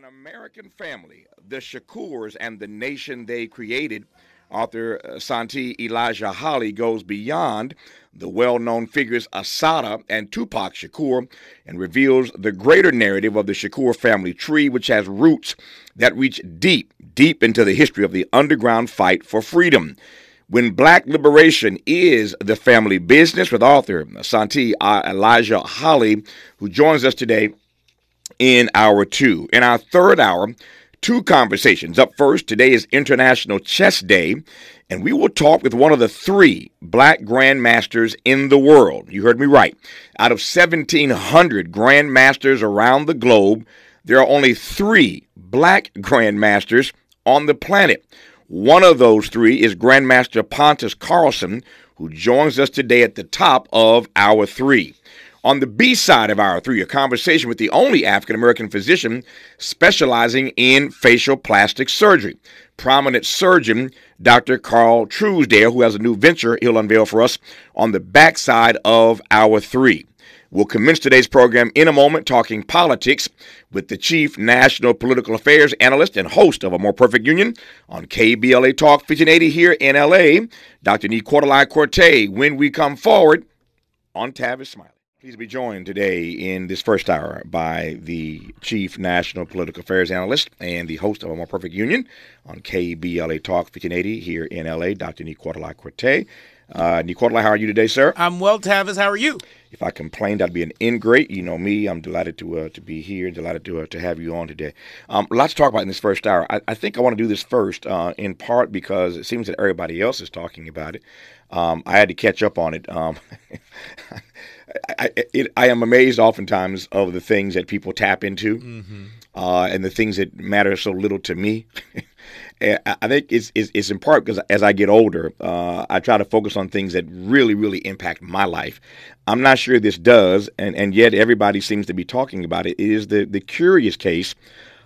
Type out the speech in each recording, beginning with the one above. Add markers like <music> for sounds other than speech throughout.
An American family, the Shakurs and the nation they created. Author uh, Santi Elijah Holley goes beyond the well known figures Assata and Tupac Shakur and reveals the greater narrative of the Shakur family tree, which has roots that reach deep, deep into the history of the underground fight for freedom. When Black Liberation is the family business, with author Santi Elijah Holley, who joins us today in hour two. In our third hour, two conversations. Up first, today is International Chess Day, and we will talk with one of the three black grandmasters in the world. You heard me right. Out of 1,700 grandmasters around the globe, there are only three black grandmasters on the planet. One of those three is Grandmaster Pontus Carlsson, who joins us today at the top of hour three. On the B side of our three, a conversation with the only African American physician specializing in facial plastic surgery. Prominent surgeon Dr. Carl Truesdale, who has a new venture he'll unveil for us on the backside of our three. We'll commence today's program in a moment talking politics with the chief national political affairs analyst and host of A More Perfect Union on KBLA Talk 1580 here in LA, Dr. Nii Quartelai Quartey, when we come forward on Tavis Smiley. Pleased to be joined today in this first hour by the Chief National Political Affairs Analyst and the host of A More Perfect Union on KBLA Talk 1580 here in LA, Dr. Nii Quartelai Quartey. Uh, how are you today, sir? I'm well, Tavis. How are you? If I complained, I'd be an ingrate. You know me. I'm delighted to uh, to be here. and Delighted to uh, to have you on today. Um, lots to talk about in this first hour. I, I think I want to do this first, uh, in part because it seems that everybody else is talking about it. Um, I had to catch up on it. Um, <laughs> I, it, I am amazed oftentimes of the things that people tap into mm-hmm. uh, and the things that matter so little to me. <laughs> I think it's, it's, it's, in part because as I get older, uh, I try to focus on things that really, really impact my life. I'm not sure this does, and, and yet everybody seems to be talking about it. It is the, the curious case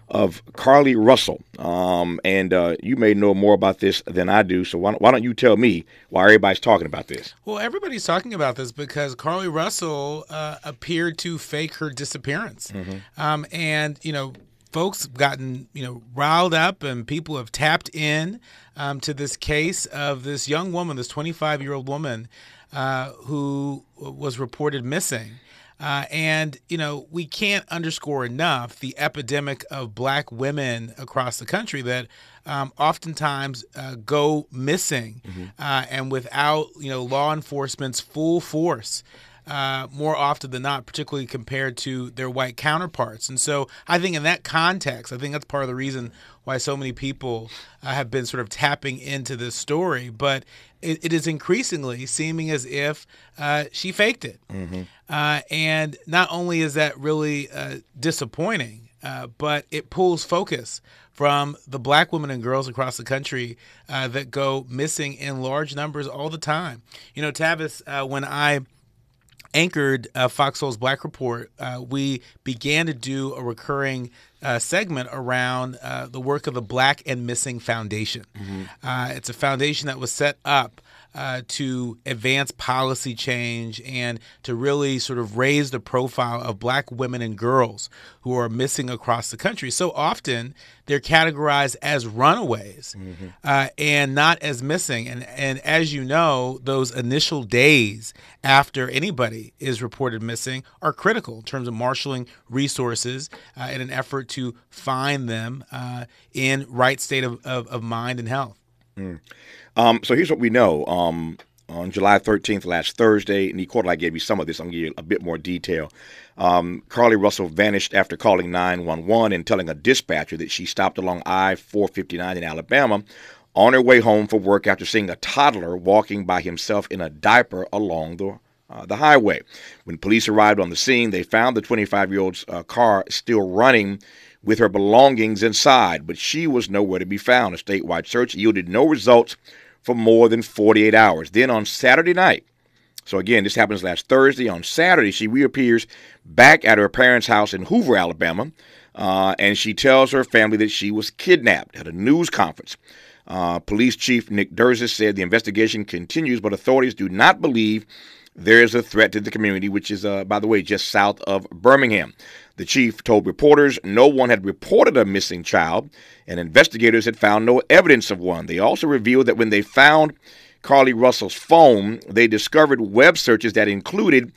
of Carlee Russell. Um, and uh, you may know more about this than I do. So why don't, why don't you tell me why everybody's talking about this? Well, everybody's talking about this because Carlee Russell uh, appeared to fake her disappearance. Mm-hmm. Um, and, you know, folks gotten, you know, riled up and people have tapped in um, to this case of this young woman, this 25 year old woman uh, who was reported missing. Uh, and, you know, we can't underscore enough the epidemic of black women across the country that um, oftentimes uh, go missing mm-hmm. uh, and without, you know, law enforcement's full force. Uh, more often than not, particularly compared to their white counterparts. And so I think in that context, I think that's part of the reason why so many people uh, have been sort of tapping into this story. But it, it is increasingly seeming as if uh, she faked it. Mm-hmm. Uh, and not only is that really uh, disappointing, uh, but it pulls focus from the black women and girls across the country uh, that go missing in large numbers all the time. You know, Tavis, uh, when I anchored uh, Fox Soul's Black Report, uh, we began to do a recurring uh, segment around uh, the work of the Black and Missing Foundation. Mm-hmm. Uh, it's a foundation that was set up uh, to advance policy change and to really sort of raise the profile of black women and girls who are missing across the country. So often they're categorized as runaways mm-hmm. uh, and not as missing. And, and as you know, those initial days after anybody is reported missing are critical in terms of marshaling resources uh, in an effort to find them uh, in right state of, of, of mind and health. Mm. Um, so here's what we know. Um, on July 13th, last Thursday, Nicolai gave you some of this. I'm going to give you a bit more detail. Um, Carlee Russell vanished after calling 911 and telling a dispatcher that she stopped along I 459 in Alabama on her way home from work after seeing a toddler walking by himself in a diaper along the uh, the highway. When police arrived on the scene, they found the 25 year old's uh, car still running with her belongings inside, but she was nowhere to be found. A statewide search yielded no results for more than 48 hours. Then on Saturday night, so again, this happens last Thursday. On Saturday, she reappears back at her parents' house in Hoover, Alabama, uh, and she tells her family that she was kidnapped at a news conference. Uh, Police Chief Nick Derzis said the investigation continues, but authorities do not believe there is a threat to the community, which is, uh, by the way, just south of Birmingham. The chief told reporters no one had reported a missing child, and investigators had found no evidence of one. They also revealed that when they found Carlee Russell's phone, they discovered web searches that included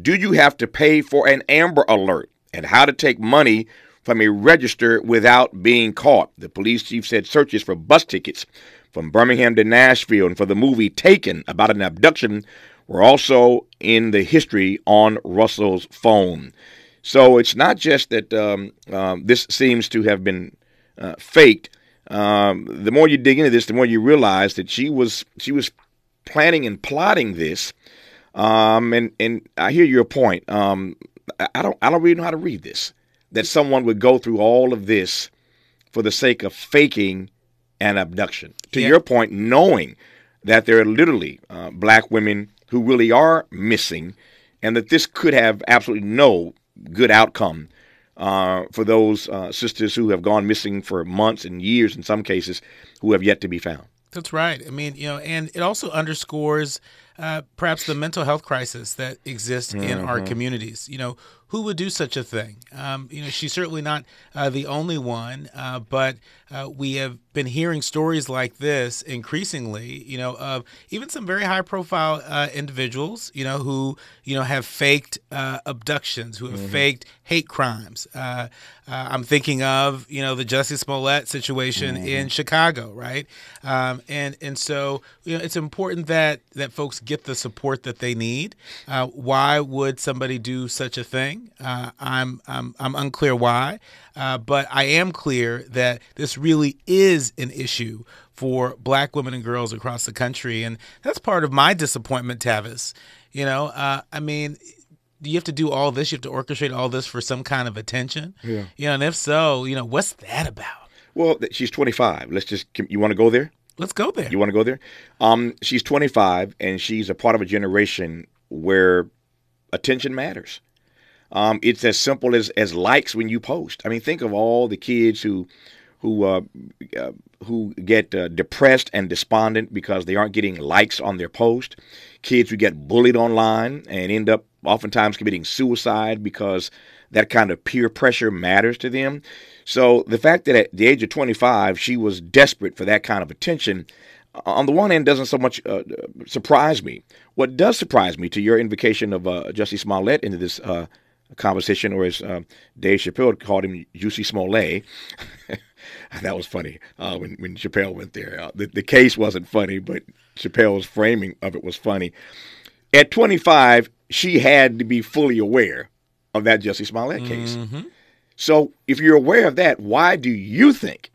Do you have to pay for an Amber Alert? and how to take money from a register without being caught. The police chief said searches for bus tickets from Birmingham to Nashville and for the movie Taken about an abduction were also in the history on Russell's phone. So it's not just that um, um, this seems to have been uh, faked. Um, the more you dig into this, the more you realize that she was she was planning and plotting this. Um, and and I hear your point. Um, I don't I don't really know how to read this. That someone would go through all of this for the sake of faking an abduction. To yeah. your point, knowing that there are literally uh, black women who really are missing, and that this could have absolutely no good outcome uh, for those uh, sisters who have gone missing for months and years in some cases who have yet to be found. That's right. I mean, you know, and it also underscores uh, perhaps the mental health crisis that exists mm-hmm. in our mm-hmm. communities. You know, who would do such a thing? Um, you know, she's certainly not uh, the only one, uh, but uh, we have been hearing stories like this increasingly. You know, of even some very high-profile uh, individuals. You know, who you know have faked uh, abductions, who have mm-hmm. faked hate crimes. Uh, I'm thinking of you know the Jussie Smollett situation mm-hmm. in Chicago, right? Um, and and so you know it's important that that folks get the support that they need. why would somebody do such a thing? Uh, I'm, I'm, I'm unclear why, uh, but I am clear that this really is an issue for black women and girls across the country. And that's part of my disappointment, Tavis. You know, uh, I mean, you have to do all this, you have to orchestrate all this for some kind of attention. Yeah. You know, and if so, you know, what's that about? Well, she's 25. Let's just, you want to go there? Let's go there. You want to go there? Um, she's 25 and she's a part of a generation where attention matters. Um, it's as simple as, as likes when you post. I mean, think of all the kids who who uh, uh, who get uh, depressed and despondent because they aren't getting likes on their post. Kids who get bullied online and end up oftentimes committing suicide because that kind of peer pressure matters to them. So the fact that at the age of 25 she was desperate for that kind of attention, uh, on the one hand, doesn't so much uh, surprise me. What does surprise me, to your invocation of uh, Smollett into this uh, conversation, or as uh, Dave Chappelle called him, Juicy Smollett. <laughs> that was funny uh, when when Chappelle went there. Uh, the the case wasn't funny, but Chappelle's framing of it was funny. At 25, she had to be fully aware of that Jussie Smollett case. Mm-hmm. So if you're aware of that, why do you think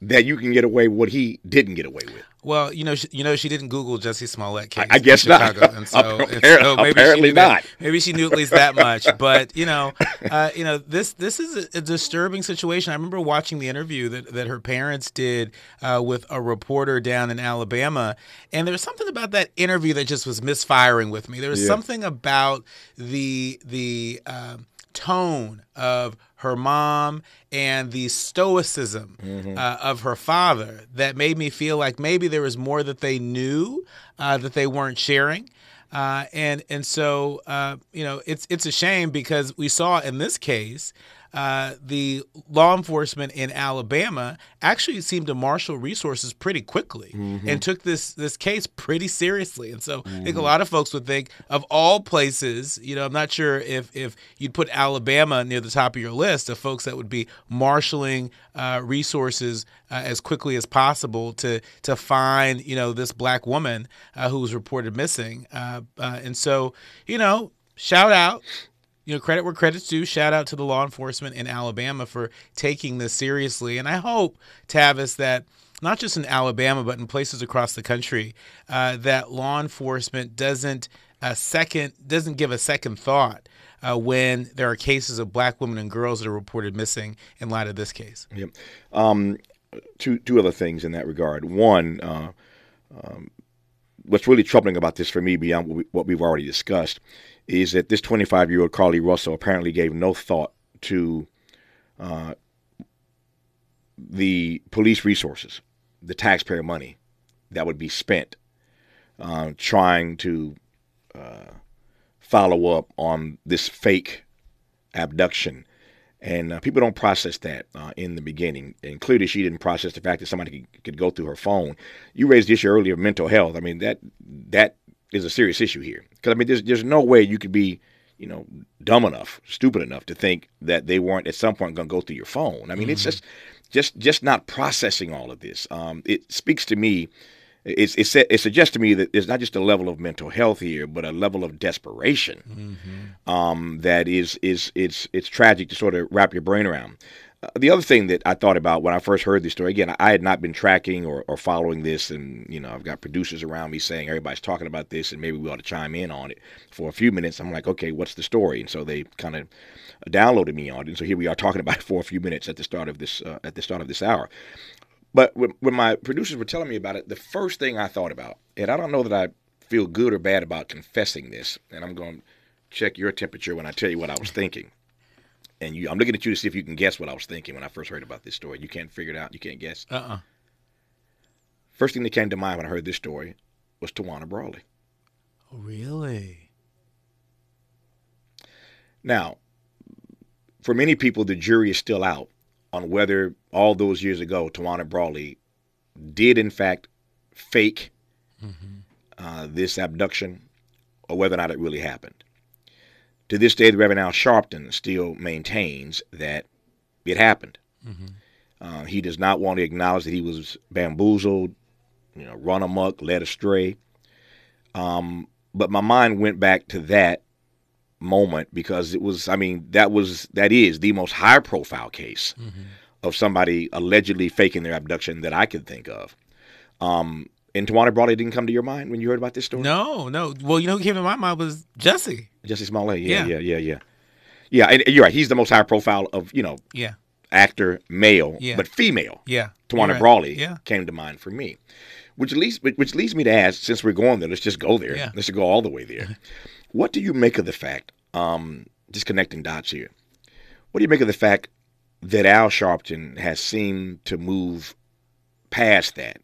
that you can get away with what he didn't get away with? Well, you know, she, you know, she didn't Google Jussie Smollett case. I, I guess not. And so, <laughs> apparently, and so maybe apparently not. That, maybe she knew at least that much. <laughs> But you know, uh, you know, this this is a, a, disturbing situation. I remember watching the interview that, that her parents did uh, with a reporter down in Alabama, and there was something about that interview that just was misfiring with me. There was yeah. something about the the. Uh, tone of her mom and the stoicism mm-hmm. uh, of her father that made me feel like maybe there was more that they knew uh, that they weren't sharing. Uh, and and so uh, you know it's it's a shame because we saw in this case uh, the law enforcement in Alabama actually seemed to marshal resources pretty quickly mm-hmm. and took this this case pretty seriously. And so mm-hmm. I think a mm-hmm. lot of folks would think of all places, you know, I'm not sure if if you'd put Alabama near the top of your list of folks that would be marshaling uh, resources uh, as quickly as possible to to find you know this black woman uh, who was reported missing. Uh, uh, and so you know, shout out you know, credit where credit's due. Shout out to the law enforcement in Alabama for taking this seriously. And I hope, Tavis, that not just in Alabama, but in places across the country, uh, that law enforcement doesn't a second doesn't give a second thought uh, when there are cases of black women and girls that are reported missing in light of this case. Yep. Um, two two other things in that regard. One, uh, um, what's really troubling about this for me, beyond what, we, what we've already discussed, is that this 25 year old Carlee Russell apparently gave no thought to uh, the police resources, the taxpayer money that would be spent uh, trying to uh, follow up on this fake abduction. And uh, people don't process that uh, in the beginning. And clearly, she didn't process the fact that somebody could, could go through her phone. You raised the issue earlier of mental health. I mean, that that is a serious issue here. Because I mean, there's there's no way you could be, you know, dumb enough, stupid enough to think that they weren't at some point going to go through your phone. I mean, mm-hmm. it's just just just not processing all of this. Um, it speaks to me it's, it's, it suggests to me that it's not just a level of mental health here, but a level of desperation mm-hmm. um, that is is it's it's tragic to sort of wrap your brain around. The other thing that I thought about when I first heard this story, again, I had not been tracking or, or following this, and you know, I've got producers around me saying everybody's talking about this, and maybe we ought to chime in on it for a few minutes. I'm like, okay, what's the story? And so they kind of downloaded me on it, and so here we are talking about it for a few minutes at the start of this uh, at the start of this hour. But when, when my producers were telling me about it, the first thing I thought about, and I don't know that I feel good or bad about confessing this, and I'm going to check your temperature when I tell you what I was thinking. And you, I'm looking at you to see if you can guess what I was thinking when I first heard about this story. You can't figure it out. You can't guess. Uh uh-uh. uh First thing that came to mind when I heard this story was Tawana Brawley. Oh, really? Now, for many people, the jury is still out on whether all those years ago Tawana Brawley did in fact fake mm-hmm. uh, this abduction or whether or not it really happened. To this day, the Reverend Al Sharpton still maintains that it happened. Mm-hmm. Uh, he does not want to acknowledge that he was bamboozled, you know, run amok, led astray. Um, but my mind went back to that moment because it was I mean that was that is the most high profile case mm-hmm. of somebody allegedly faking their abduction that I could think of. Um, and Tawana Brawley didn't come to your mind when you heard about this story? No, no. Well, you know who came to my mind was Jussie. Jussie Smollett. Yeah, yeah, yeah, yeah, yeah. Yeah, and you're right. He's the most high profile of you know. Yeah. Actor, male, yeah. but female. Yeah. Tawana right. Brawley yeah. came to mind for me, which leads which leads me to ask. Since we're going there, let's just go there. Yeah. Let's just go all the way there. <laughs> What do you make of the fact, um, just connecting dots here, what do you make of the fact that Al Sharpton has seemed to move past that,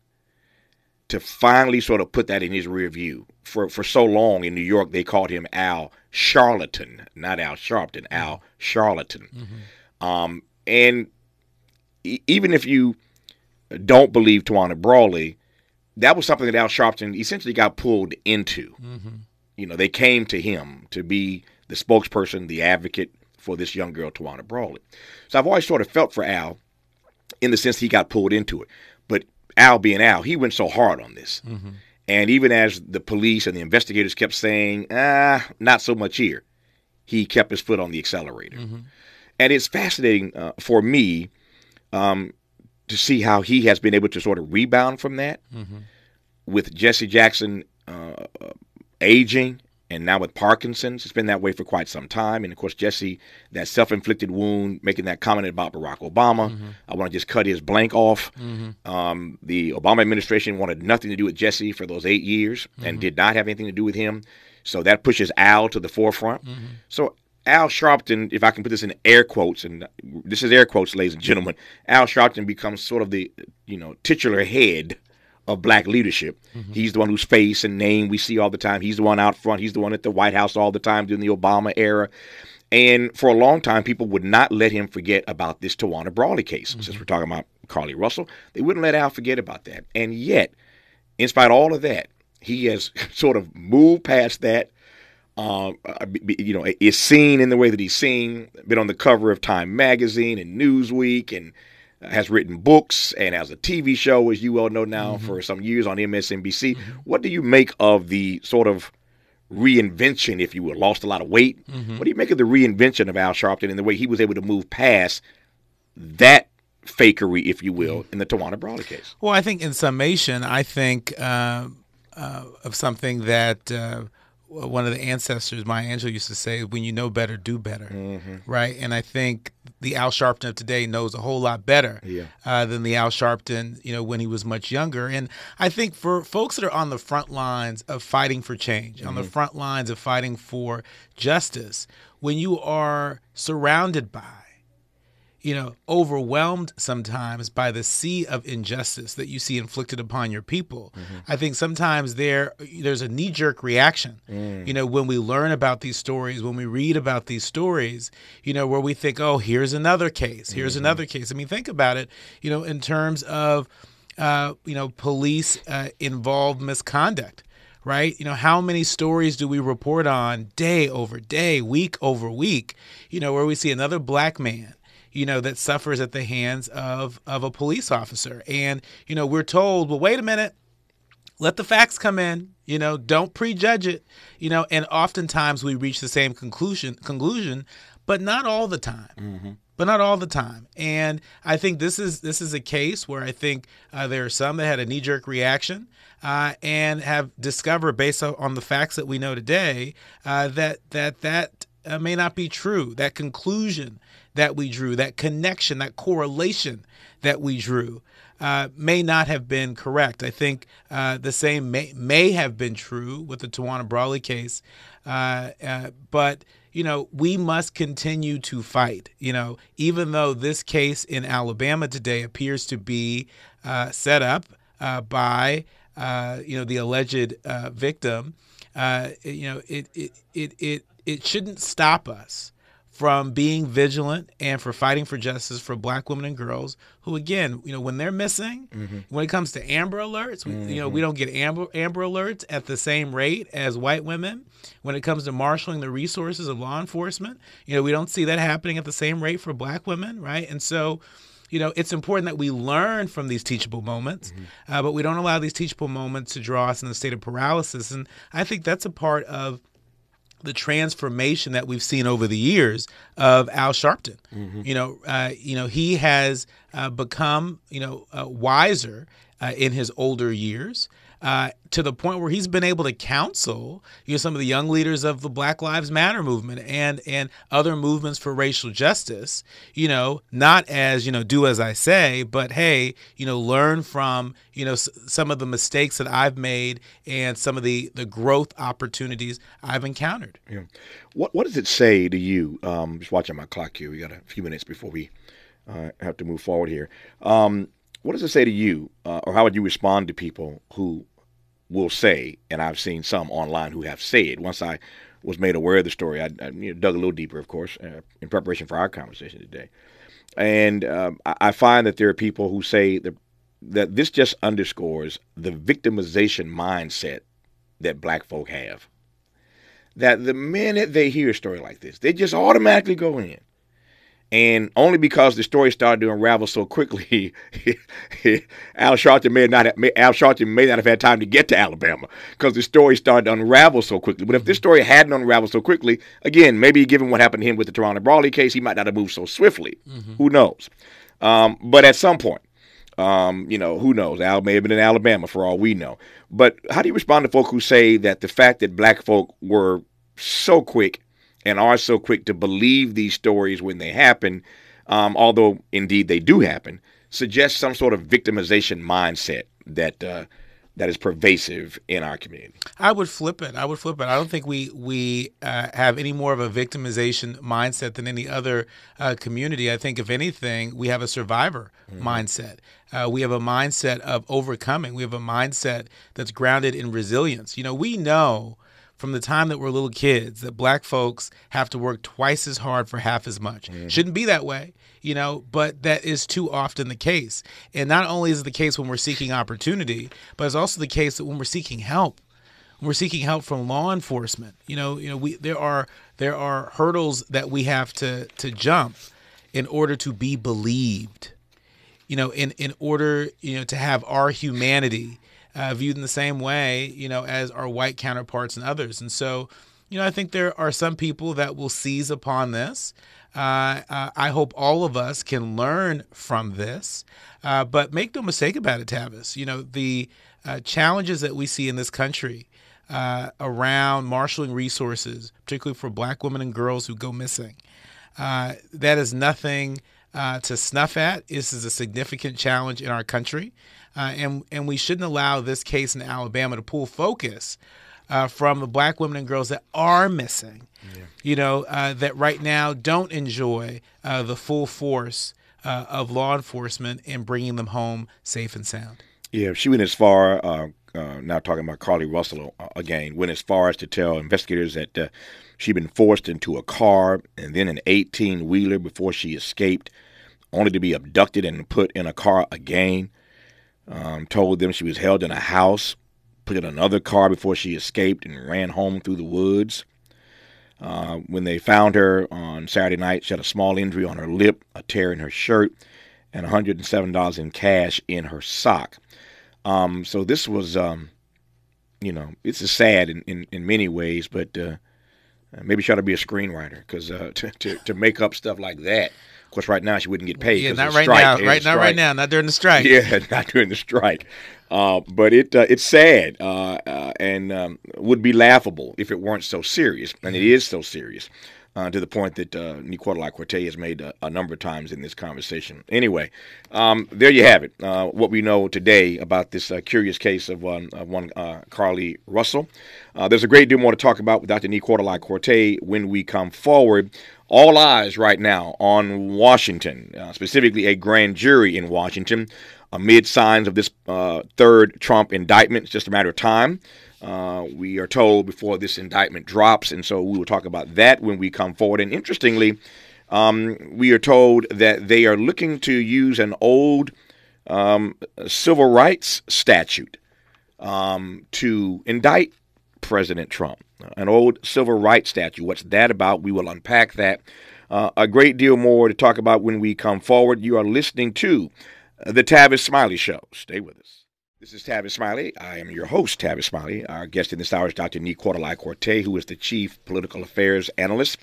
to finally sort of put that in his rear view? For, for so long in New York, they called him Al Charlatan, not Al Sharpton, mm-hmm. Al Charlatan. Mm-hmm. Um, and e- even if you don't believe Tawana Brawley, that was something that Al Sharpton essentially got pulled into. Mm-hmm. You know, they came to him to be the spokesperson, the advocate for this young girl, Tawana Brawley. So I've always sort of felt for Al in the sense he got pulled into it. But Al being Al, he went so hard on this. Mm-hmm. And even as the police and the investigators kept saying, ah, not so much here, he kept his foot on the accelerator. Mm-hmm. And it's fascinating uh, for me um, to see how he has been able to sort of rebound from that mm-hmm. with Jesse Jackson uh, aging and now with Parkinson's, it's been that way for quite some time. And of course, Jesse, that self inflicted wound, making that comment about Barack Obama. Mm-hmm. I want to just cut his blank off. Mm-hmm. Um, the Obama administration wanted nothing to do with Jesse for those eight years mm-hmm. and did not have anything to do with him. So that pushes Al to the forefront. Mm-hmm. So Al Sharpton, if I can put this in air quotes, and this is air quotes, ladies and gentlemen, Al Sharpton becomes sort of the you know titular head of black leadership. Mm-hmm. He's the one whose face and name we see all the time. He's the one out front. He's the one at the White House all the time during the Obama era. And for a long time, people would not let him forget about this Tawana Brawley case. Mm-hmm. Since we're talking about Carlee Russell, they wouldn't let Al forget about that. And yet, in spite of all of that, he has <laughs> sort of moved past that. Uh, you know, is seen in the way that he's seen. Been on the cover of Time magazine and Newsweek, and has written books and has a TV show, as you well know now, mm-hmm. for some years on MSNBC. Mm-hmm. What do you make of the sort of reinvention, if you will? Lost a lot of weight. Mm-hmm. What do you make of the reinvention of Al Sharpton and the way he was able to move past that fakery, if you will, in the Tawana Brawley case? Well, I think in summation, I think uh, uh, of something that. Uh, one of the ancestors, Maya Angelou, used to say, "When you know better, do better." Mm-hmm. Right, and I think the Al Sharpton of today knows a whole lot better yeah. uh, than the Al Sharpton, you know, when he was much younger. And I think for folks that are on the front lines of fighting for change, mm-hmm. on the mm-hmm. front lines of fighting for justice, when you are surrounded by you know, overwhelmed sometimes by the sea of injustice that you see inflicted upon your people. Mm-hmm. I think sometimes there there's a knee jerk reaction. Mm. You know, when we learn about these stories, when we read about these stories, you know, where we think, oh, here's another case, here's mm-hmm. another case. I mean, think about it. You know, in terms of uh, you know, police uh, involved misconduct right? You know, how many stories do we report on day over day, week over week, you know, where we see another black man you know, that suffers at the hands of of a police officer. And, you know, we're told, well, wait a minute, let the facts come in, you know, don't prejudge it, you know, and oftentimes we reach the same conclusion conclusion, but not all the time. Mm-hmm. But not all the time, and I think this is this is a case where I think uh, there are some that had a knee jerk reaction uh, and have discovered, based on the facts that we know today, uh, that that that uh, may not be true. That conclusion that we drew, that connection, that correlation that we drew, uh, may not have been correct. I think uh, the same may, may have been true with the Tawana Brawley case, uh, uh, but you know we must continue to fight. You know, even though this case in Alabama today appears to be uh, set up uh, by you know the alleged victim, you know it it it it it shouldn't stop us from being vigilant and for fighting for justice for black women and girls who again you know when they're missing mm-hmm. when it comes to amber alerts mm-hmm. you know we mm-hmm. don't get amber amber alerts at the same rate as white women when it comes to marshaling the resources of law enforcement you know we don't see that happening at the same rate for black women right and so you know, it's important that we learn from these teachable moments, mm-hmm. uh, but we don't allow these teachable moments to draw us in a state of paralysis. And I think that's a part of the transformation that we've seen over the years of Al Sharpton. Mm-hmm. You know, uh, you know, he has uh, become you know uh, wiser uh, in his older years uh, to the point where he's been able to counsel you know some of the young leaders of the Black Lives Matter movement and and other movements for racial justice. You know, not as you know do as I say, but hey, you know, learn from you know s- some of the mistakes that I've made and some of the the growth opportunities I've encountered. Yeah. What what does it say to you? Um, just watching my clock here. We got a few minutes before we uh, have to move forward here. Um, what does it say to you, uh, or how would you respond to people who will say, and I've seen some online who have said, once I was made aware of the story, I, I you know, dug a little deeper, of course, uh, in preparation for our conversation today. And um, I, find that there are people who say that this just underscores the victimization mindset that black folk have. That the minute they hear a story like this, they just automatically go in and only because the story started to unravel so quickly, <laughs> Al Sharpton may not have, Al Sharpton may not have had time to get to Alabama because the story started to unravel so quickly. But if this story hadn't unraveled so quickly, again, maybe given what happened to him with the Tawana Brawley case, he might not have moved so swiftly. Mm-hmm. Who knows? Um, but at some point, um, you know, who knows? Al may have been in Alabama for all we know. But how do you respond to folk who say that the fact that black folk were so quick and are so quick to believe these stories when they happen, um, although indeed they do happen, suggests some sort of victimization mindset that uh, that is pervasive in our community. I would flip it. I would flip it. I don't think we we uh, have any more of a victimization mindset than any other uh, community. I think if anything, we have a survivor mm-hmm. mindset. Uh, we have a mindset of overcoming. We have a mindset that's grounded in resilience. You know, we know from the time that we're little kids that black folks have to work twice as hard for half as much. Mm-hmm. Shouldn't be that way, you know, but that is too often the case. And not only is it the case when we're seeking opportunity, but it's also the case that when we're seeking help, when we're seeking help from law enforcement, you know, you know, we there are there are hurdles that we have to to jump in order to be believed. You know, in in order, you know, to have our humanity uh, viewed in the same way, you know, as our white counterparts and others. And so, you know, I think there are some people that will seize upon this. Uh, uh, I hope all of us can learn from this. Uh, but make no mistake about it, Tavis. You know, the uh, challenges that we see in this country uh, around marshaling resources, particularly for black women and girls who go missing, that is nothing to snuff at. This is a significant challenge in our country. Uh, and and we shouldn't allow this case in Alabama to pull focus uh, from the black women and girls that are missing, yeah. you know, uh, that right now don't enjoy uh, the full force uh, of law enforcement in bringing them home safe and sound. Yeah, she went as far, uh, now talking about Carlee Russell again, went as far as to tell investigators that she'd been forced into a car and then an 18 wheeler before she escaped, only to be abducted and put in a car again. Um, told them she was held in a house put in another car before she escaped and ran home through the woods. Uh, when they found her on Saturday night, she had a small injury on her lip, a tear in her shirt, and $107 in cash in her sock. Um, so this was, um, you know, it's sad in, in, in many ways, but uh, maybe she ought to be a screenwriter because uh, <laughs> to, to, to make up stuff like that of course, right now she wouldn't get paid. Yeah, not right now. Right, not right now. Not during the strike. <laughs> Yeah, not during the strike. Uh, but it uh, it's sad uh, uh, and um, would be laughable if it weren't so serious, and it is so serious. Uh, to the point that uh, Nii Quartelai Quartey has made a, a, number of times in this conversation. Anyway, um, there you have it. Uh, what we know today about this uh, curious case of one, of one uh, Carlee Russell. Uh, there's a great deal more to talk about with Dr. Nii Quartelai Quartey when we come forward all eyes right now on Washington, uh, specifically a grand jury in Washington, amid signs of this uh, third Trump indictment. It's just a matter of time. Uh, we are told before this indictment drops, and so we will talk about that when we come forward. And interestingly, um, we are told that they are looking to use an old um, civil rights statute um, to indict President Trump an old civil rights statute. What's that about? We will unpack that. Uh, a great deal more to talk about when we come forward. You are listening to the Tavis Smiley Show. Stay with us. This is Tavis Smiley. I am your host, Tavis Smiley. Our guest in this hour is Dr. Nii Quartelai Quartey, who is the Chief Political Affairs Analyst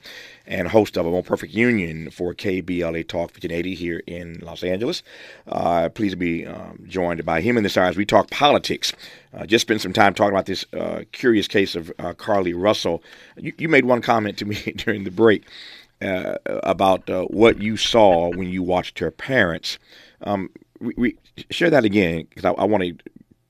and host of A More Perfect Union for KBLA Talk 1580 here in Los Angeles. Uh, pleased to be um, joined by him in this hour as we talk politics. Uh, just spend some time talking about this uh, curious case of uh, Carlee Russell. You, you, made one comment to me <laughs> during the break uh, about uh, what you saw when you watched her parents. Um, we, we share that again because I, I want to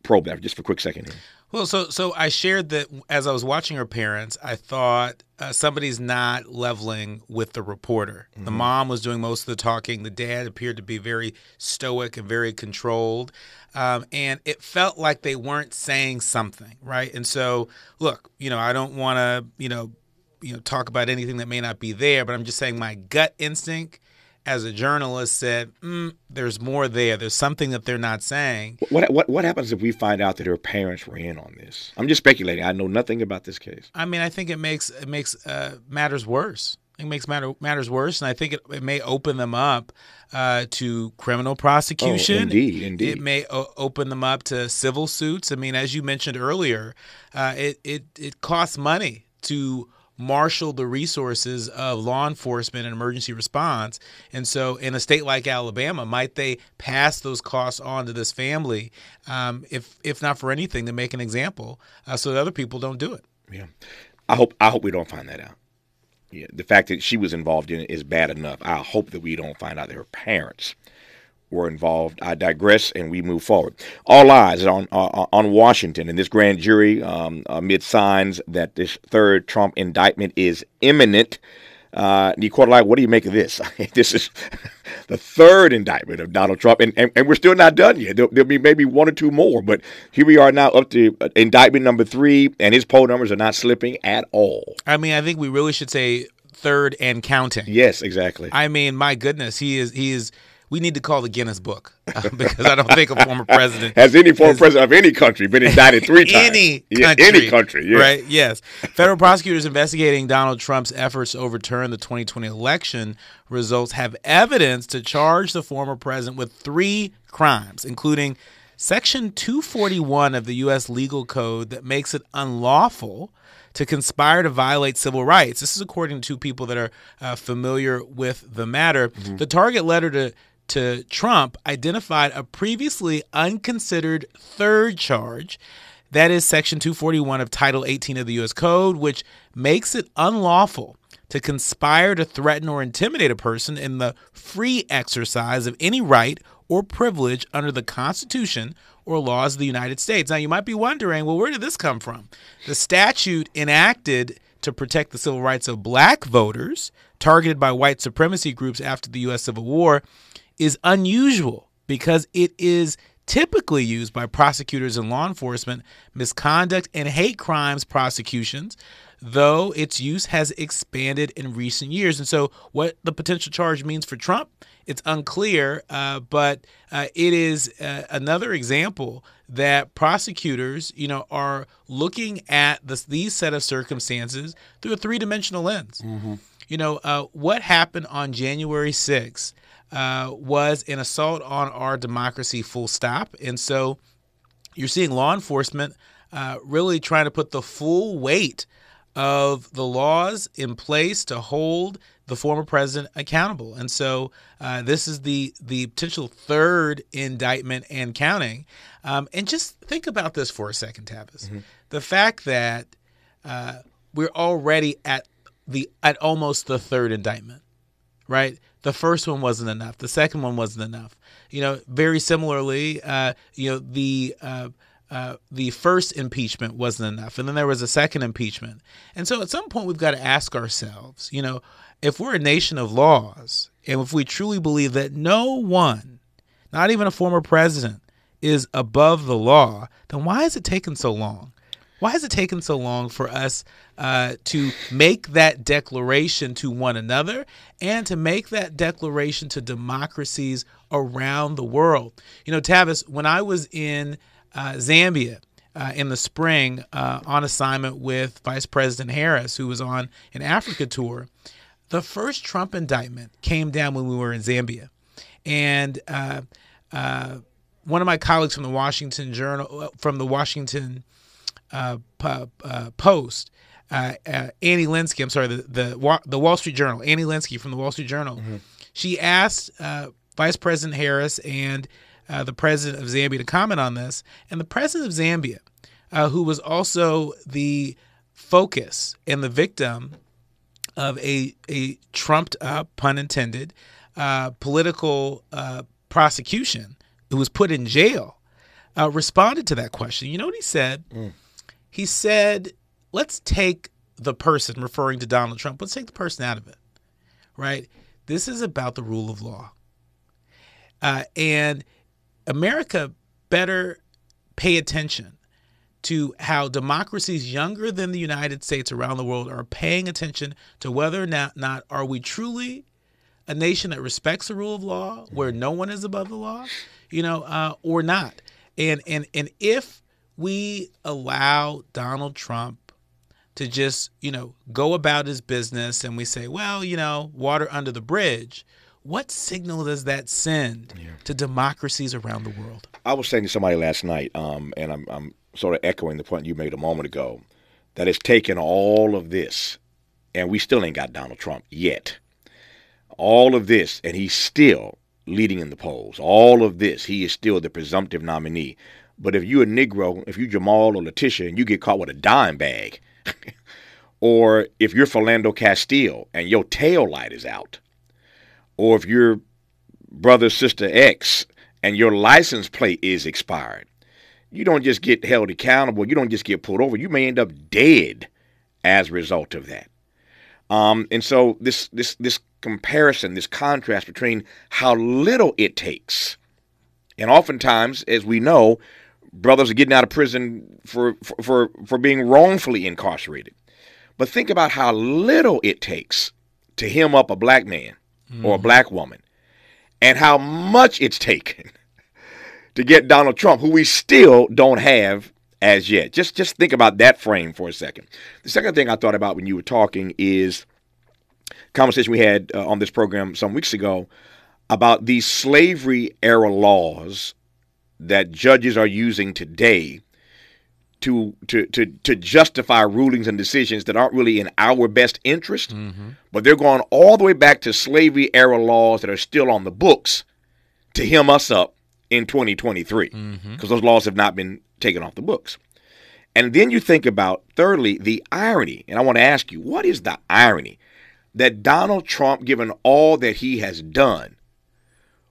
probe that just for a quick second. Here. Well, so so I shared that as I was watching her parents, I thought uh, somebody's not leveling with the reporter. Mm-hmm. The mom was doing most of the talking. The dad appeared to be very stoic and very controlled, um, and it felt like they weren't saying something right. And so, look, you know, I don't want to, you know, you know, talk about anything that may not be there, but I'm just saying my gut instinct as a journalist said, mm, "There's more there. There's something that they're not saying." What what what happens if we find out that her parents were in on this? I'm just speculating. I know nothing about this case. I mean, I think it makes it makes uh, matters worse. It makes matter, matters worse, and I think it, it may open them up uh, to criminal prosecution. Oh, indeed, indeed. It may o- open them up to civil suits. I mean, as you mentioned earlier, uh, it it it costs money to marshal the resources of law enforcement and emergency response. And so, in a state like Alabama, might they pass those costs on to this family, um, if if not for anything, to make an example, uh, so that other people don't do it? Yeah, I hope I hope we don't find that out. Yeah, the fact that she was involved in it is bad enough. I hope that we don't find out that her parents were involved. I digress, and we move forward. All eyes on uh, on Washington and this grand jury um, amid signs that this third Trump indictment is imminent. Uh, Nicola, what do you make of this? <laughs> this is <laughs> the third indictment of Donald Trump, and, and, and we're still not done yet. There'll, there'll, be maybe one or two more, but here we are now up to uh, indictment number three, and his poll numbers are not slipping at all. I mean, I think we really should say third and counting. Yes, exactly. I mean, my goodness, he is he is we need to call the Guinness Book uh, <laughs> because I don't think a former president has any former has, president of any country been indicted three <laughs> times. Any country, yeah, any country, yeah. right? Yes. Federal prosecutors investigating Donald Trump's efforts to overturn the 2020 election results have evidence to charge the former president with three crimes, including Section 241 of the U.S. legal code that makes it unlawful to conspire to violate civil rights. This is according to people that are uh, familiar with the matter. Mm-hmm. The target letter to to Trump identified a previously unconsidered third charge. That is Section 241 of Title 18 of the U.S. Code, which makes it unlawful to conspire to threaten or intimidate a person in the free exercise of any right or privilege under the Constitution or laws of the United States. Now, you might be wondering, well, where did this come from? The statute enacted to protect the civil rights of black voters targeted by white supremacy groups after the U.S. Civil War is unusual because it is typically used by prosecutors and law enforcement misconduct and hate crimes prosecutions though its use has expanded in recent years. And so, what the potential charge means for Trump, it's unclear, uh, but uh, it is uh, another example that prosecutors, you know, are looking at this, these set of circumstances through a three-dimensional lens. Mm-hmm. You know, uh, what happened on January 6th uh, was an assault on our democracy, full stop. And so, you're seeing law enforcement uh, really trying to put the full weight of the laws in place to hold the former president accountable. And so uh, this is the the potential third indictment and counting. Um, and just think about this for a second, Tavis. Mm-hmm. The fact that uh, we're already at the at almost the third indictment, right? The first one wasn't enough. The second one wasn't enough. You know, very similarly, uh, you know the uh, uh, the first impeachment wasn't enough, and then there was a second impeachment. And so, at some point, we've got to ask ourselves, you know, if we're a nation of laws, and if we truly believe that no one, not even a former president, is above the law, then why has it taken so long? Why has it taken so long for us uh, to make that declaration to one another and to make that declaration to democracies around the world? You know, Tavis, when I was in uh, Zambia uh, in the spring uh, on assignment with Vice President Harris, who was on an Africa tour. The first Trump indictment came down when we were in Zambia. And uh, uh, one of my colleagues from the Washington Journal, uh, from the Washington uh, uh, Annie Linskey, I'm sorry, the, the the Wall Street Journal, Annie Linskey from the Wall Street Journal, mm-hmm. she asked uh, Vice President Harris and uh, the president of Zambia to comment on this. And the president of Zambia, uh, who was also the focus and the victim of a, a trumped up, pun intended, uh, political uh, prosecution, who was put in jail, uh, responded to that question. You know what he said? Mm. He said, let's take the person, referring to Donald Trump, let's take the person out of it, right? This is about the rule of law. Uh, and America better pay attention to how democracies younger than the United States around the world are paying attention to whether or not, not are we truly a nation that respects the rule of law, where no one is above the law, you know, uh, or not. And and and if we allow Donald Trump to just you know go about his business and we say, well, you know, water under the bridge, what signal does that send yeah. to democracies around the world? I was saying to somebody last night, um, and I'm, I'm sort of echoing the point you made a moment ago, that it's taken all of this, and we still ain't got Donald Trump yet. All of this, and he's still leading in the polls. All of this, he is still the presumptive nominee. But if you're a Negro, if you're Jamal or Letitia, and you get caught with a dime bag, <laughs> or if you're Philando Castile and your tail light is out, or if you're brother, sister X, and your license plate is expired, you don't just get held accountable. You don't just get pulled over. You may end up dead as a result of that. Um, and so this this this comparison, this contrast between how little it takes, and oftentimes, as we know, brothers are getting out of prison for for for, for being wrongfully incarcerated. But think about how little it takes to hem up a black man mm. or a black woman, and how much it's taken <laughs> to get Donald Trump, who we still don't have as yet. Just just think about that frame for a second. The second thing I thought about when you were talking is conversation we had uh, on this program some weeks ago about these slavery era laws that judges are using today to to to to justify rulings and decisions that aren't really in our best interest, mm-hmm. but they're going all the way back to slavery era laws that are still on the books to hem us up in 2023 because mm-hmm. those laws have not been taken off the books. And then you think about thirdly the irony, and I want to ask you, what is the irony that Donald Trump, given all that he has done,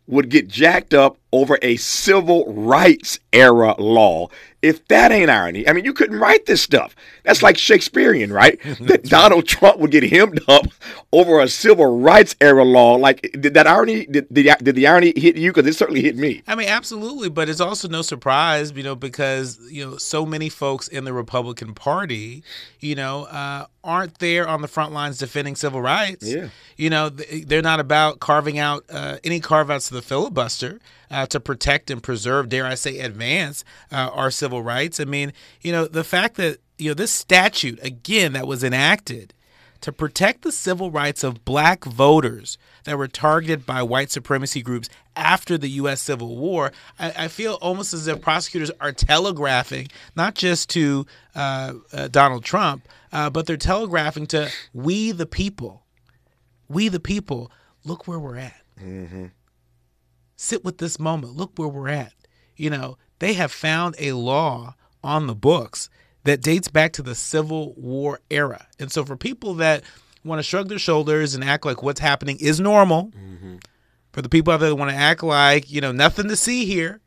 would get jacked up over a civil rights era law. If that ain't irony, I mean, you couldn't write this stuff. That's like Shakespearean, right? <laughs> that Donald Trump would get hemmed up over a civil rights era law. Like, did that irony, did, did, did the irony hit you? Because it certainly hit me. I mean, absolutely. But it's also no surprise, you know, because, you know, so many folks in the Republican Party, you know, uh, aren't there on the front lines defending civil rights. Yeah. You know, they're not about carving out uh, any carve outs to the filibuster uh, to protect and preserve, dare I say, advance uh, our civil rights. I mean, you know, the fact that, you know, this statute, again, that was enacted to protect the civil rights of black voters that were targeted by white supremacy groups after the U.S. Civil War, I, I feel almost as if prosecutors are telegraphing, not just to uh, uh, Donald Trump, uh, but they're telegraphing to we the people. We the people, look where we're at. Mm-hmm. Sit with this moment. Look where we're at. You know, they have found a law on the books that dates back to the Civil War era. And so for people that want to shrug their shoulders and act like what's happening is normal, mm-hmm. for the people out there that want to act like, you know, nothing to see here,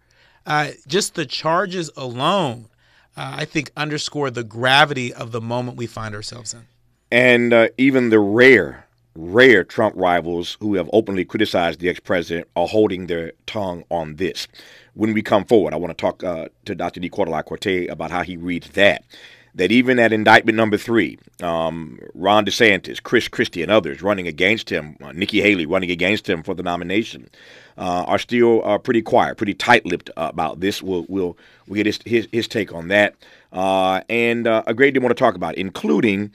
uh, just the charges alone, uh, I think underscore the gravity of the moment we find ourselves in. And uh, even the rare, rare Trump rivals who have openly criticized the ex president are holding their tongue on this when we come forward. I want to talk uh, to Dr. Nii Quartelai Quartey about how he reads that. That even at indictment number three, um, Ron DeSantis, Chris Christie, and others running against him, uh, Nikki Haley running against him for the nomination, uh, are still uh, pretty quiet, pretty tight-lipped about this. We'll we'll, we'll get his, his, his take on that, uh, and uh, a great deal more to talk about, including.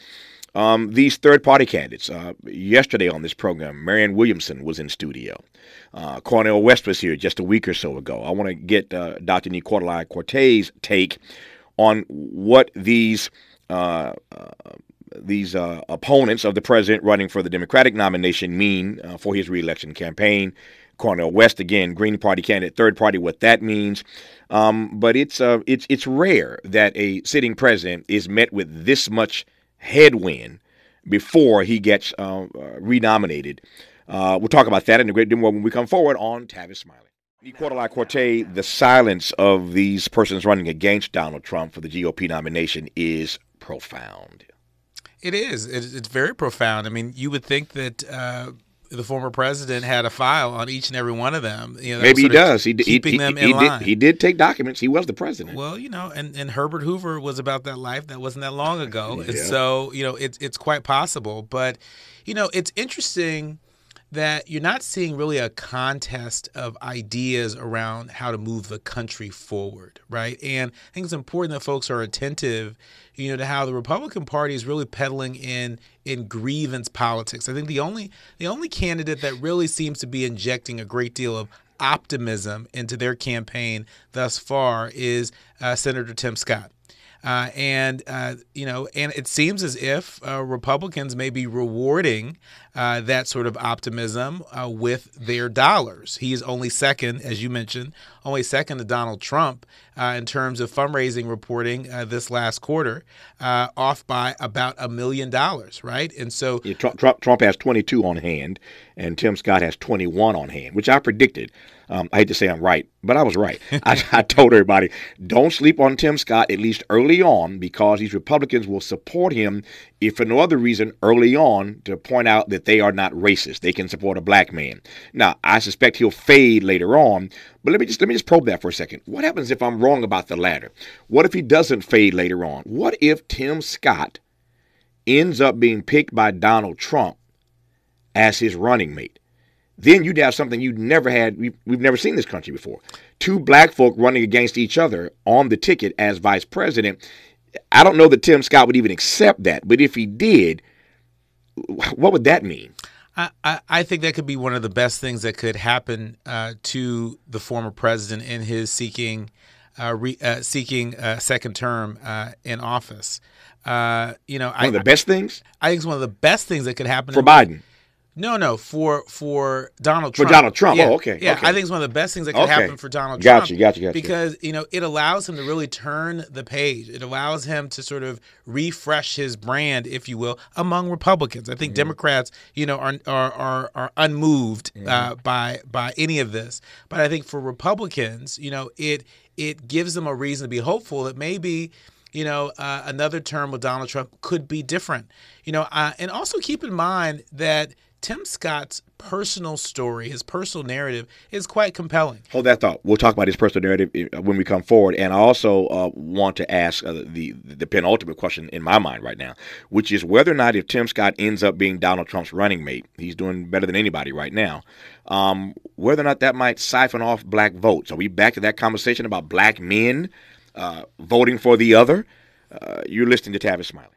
Um, these third party candidates. Uh, yesterday on this program, Marianne Williamson was in studio. Uh, Cornel West was here just a week or so ago. I want to get uh, Dr. Nii Quartelai Quartey's take on what these uh, uh, these uh, opponents of the president running for the Democratic nomination mean for his reelection campaign. Cornel West again, Green Party candidate, third party, what that means. Um, but it's it's it's rare that a sitting president is met with this much headwind before he gets uh, uh, renominated. Uh, we'll talk about that in a great deal more when we come forward on Tavis Smiley. Nii Quartelai Quartey, the silence of these persons running against Donald Trump for the GOP nomination is profound. It is. It's very profound. I mean, you would think that uh, the former president had a file on each and every one of them. You know, Maybe he does. He, keeping he, them he, in he line. Did, he did take documents. He was the president. Well, you know, and, and Herbert Hoover was about that life. That wasn't that long ago. <laughs> Yeah. And so, you know, it's it's quite possible. But, you know, it's interesting that you're not seeing really a contest of ideas around how to move the country forward, right? And I think it's important that folks are attentive, you know, to how the Republican Party is really peddling in in grievance politics. I think the only the only candidate that really seems to be injecting a great deal of optimism into their campaign thus far is uh, Senator Tim Scott. Uh, and uh, you know, and it seems as if uh, Republicans may be rewarding uh, that sort of optimism uh, with their dollars. He is only second, as you mentioned, only second to Donald Trump uh, in terms of fundraising reporting this last quarter, off by about a million dollars, right? And so yeah, Trump, Trump, Trump has 22 on hand, and Tim Scott has 21 on hand, which I predicted. Um, I hate to say I'm right, but I was right. <laughs> I, I, told everybody don't sleep on Tim Scott at least early on because these Republicans will support him, if for no other reason, early on to point out that they are not racist. They can support a black man. Now, I suspect he'll fade later on, but let me just let me just probe that for a second. What happens if I'm wrong about the latter? What if he doesn't fade later on? What if Tim Scott ends up being picked by Donald Trump as his running mate? then you'd have something you'd never had. We've, we've never seen this country before. Two black folk running against each other on the ticket as vice president. I don't know that Tim Scott would even accept that, but if he did, what would that mean? I, I think that could be one of the best things that could happen uh, to the former president in his seeking uh, re, uh, seeking a second term uh, in office. Uh, you know, one I, of the best things. I think it's one of the best things that could happen for Biden No, no, for for Donald Trump. For Donald Trump. Yeah, Oh, okay, Yeah, okay. I think it's one of the best things that could Okay. happen for Donald Gotcha, Trump. gotcha, gotcha. Because you know it allows him to really turn the page. It allows him to sort of refresh his brand, if you will, among Republicans. I think Mm-hmm. Democrats, you know, are are are, are unmoved Mm-hmm. uh, by by any of this. But I think for Republicans, you know, it it gives them a reason to be hopeful that maybe you know, uh, another term with Donald Trump could be different. You know, uh, and also keep in mind that Tim Scott's personal story, his personal narrative, is quite compelling. Hold that thought. We'll talk about his personal narrative uh, when we come forward. And I also uh, want to ask uh, the the penultimate question in my mind right now, which is whether or not if Tim Scott ends up being Donald Trump's running mate, he's doing better than anybody right now. Um, whether or not that might siphon off black votes. Are we back to that conversation about black men uh, voting for the other? Uh, you're listening to Tavis Smiley.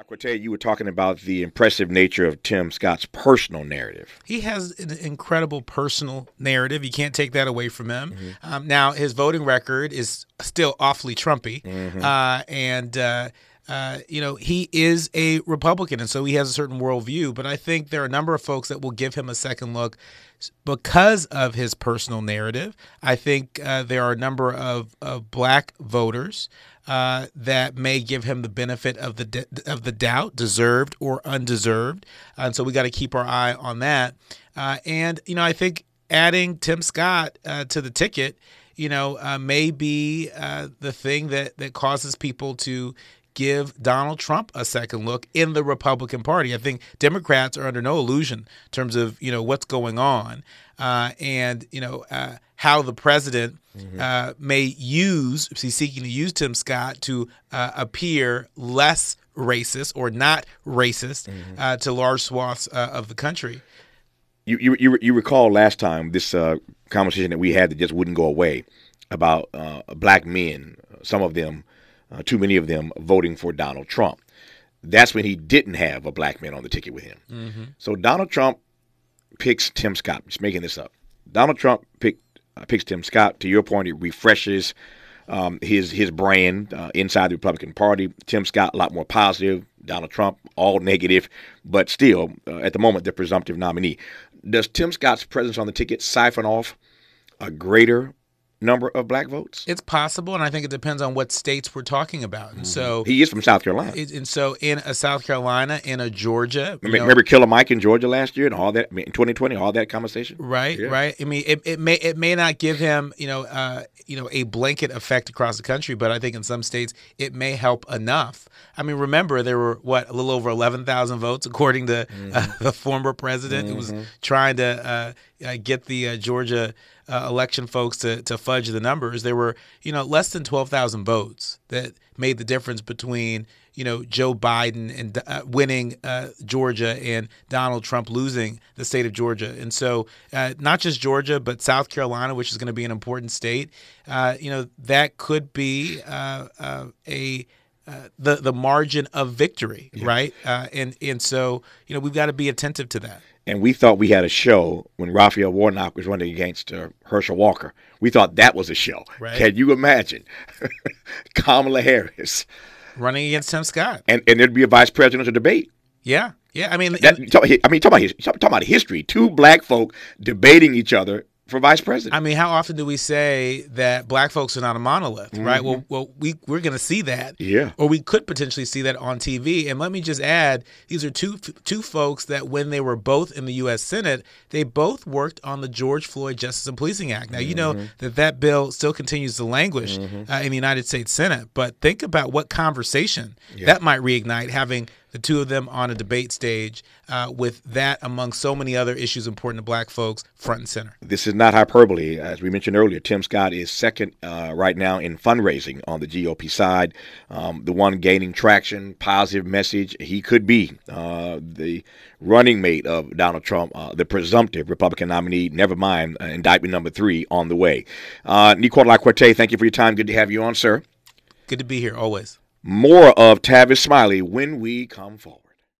Aquate, you were talking about the impressive nature of Tim Scott's personal narrative. He has an incredible personal narrative. You can't take that away from him. Um, now, his voting record is still awfully Trumpy, uh, and. Uh, uh, you know, he is a Republican, and so he has a certain worldview. But I think there are a number of folks that will give him a second look because of his personal narrative. I think uh, there are a number of, of black voters uh, that may give him the benefit of the de- of the doubt, deserved or undeserved. and so we got to keep our eye on that. Uh, and you know, I think adding Tim Scott uh, to the ticket, you know, uh, may be uh, the thing that that causes people to give Donald Trump a second look in the Republican Party. I think Democrats are under no illusion in terms of you know what's going on uh, and you know uh, how the president uh, may use he's seeking to use Tim Scott to uh, appear less racist or not racist uh, to large swaths uh, of the country. you you you, you recall last time this uh, conversation that we had that just wouldn't go away about uh, black men, some of them, uh, too many of them, voting for Donald Trump. That's when he didn't have a black man on the ticket with him. So Donald Trump picks Tim Scott. Just making this up. Donald Trump picked uh, picks Tim Scott. To your point, it refreshes um, his his brand uh, inside the Republican Party. Tim Scott a lot more positive. Donald Trump all negative, but still uh, at the moment the presumptive nominee. Does Tim Scott's presence on the ticket siphon off a greater number of black votes? It's possible, and I think it depends on what states we're talking about. And so, He is from South Carolina. it, and so in a South Carolina, in a Georgia, you Remember, know- remember Killer Mike in Georgia last year and all that. I mean, in 2020, all that conversation. Right, Yeah. right. I mean, it, it may it may not give him you know uh, you know a blanket effect across the country, but I think in some states it may help enough. I mean, remember there were what a little over eleven thousand votes according to uh, <laughs> the former president who was trying to uh, uh, get the uh, Georgia uh, election folks to to fudge the numbers. There were you know less than twelve thousand votes that made the difference between you know Joe Biden and uh, winning uh, Georgia and Donald Trump losing the state of Georgia, and so uh, not just Georgia but South Carolina, which is going to be an important state. You know that could be a uh, the the margin of victory, right? Uh, and and so you know we've got to be attentive to that. And we thought we had a show when Raphael Warnock was running against uh, Herschel Walker. We thought that was a show. Right. Can you imagine? <laughs> Kamala Harris. Running against Tim Scott, And, and there'd be a vice presidential debate. yeah, yeah. I mean, That, talk- I mean, talk about, talk about history. Two black folk debating each other for vice president. I mean, how often do we say that black folks are not a monolith, right? Well, well, we we're going to see that, Mm-hmm. Yeah. or we could potentially see that on TV. And let me just add, these are two two folks that when they were both in the U.S. Senate, they both worked on the George Floyd Justice and Policing Act. Now, you know Mm-hmm. that that bill still continues to languish uh, in the United States Senate, but think about what conversation that might reignite having the two of them on a debate stage uh, with that among so many other issues important to black folks front and center. this is not hyperbole. As we mentioned earlier, Tim Scott is second uh, right now in fundraising on the GOP side. Um, the one gaining traction, positive message. He could be uh, the running mate of Donald Trump, uh, the presumptive Republican nominee. Never mind, uh, indictment number three on the way. Uh, Nii Quartelai Quartey, thank you for your time. Good to have you on, sir. Good to be here always. More of Tavis Smiley when we come forward.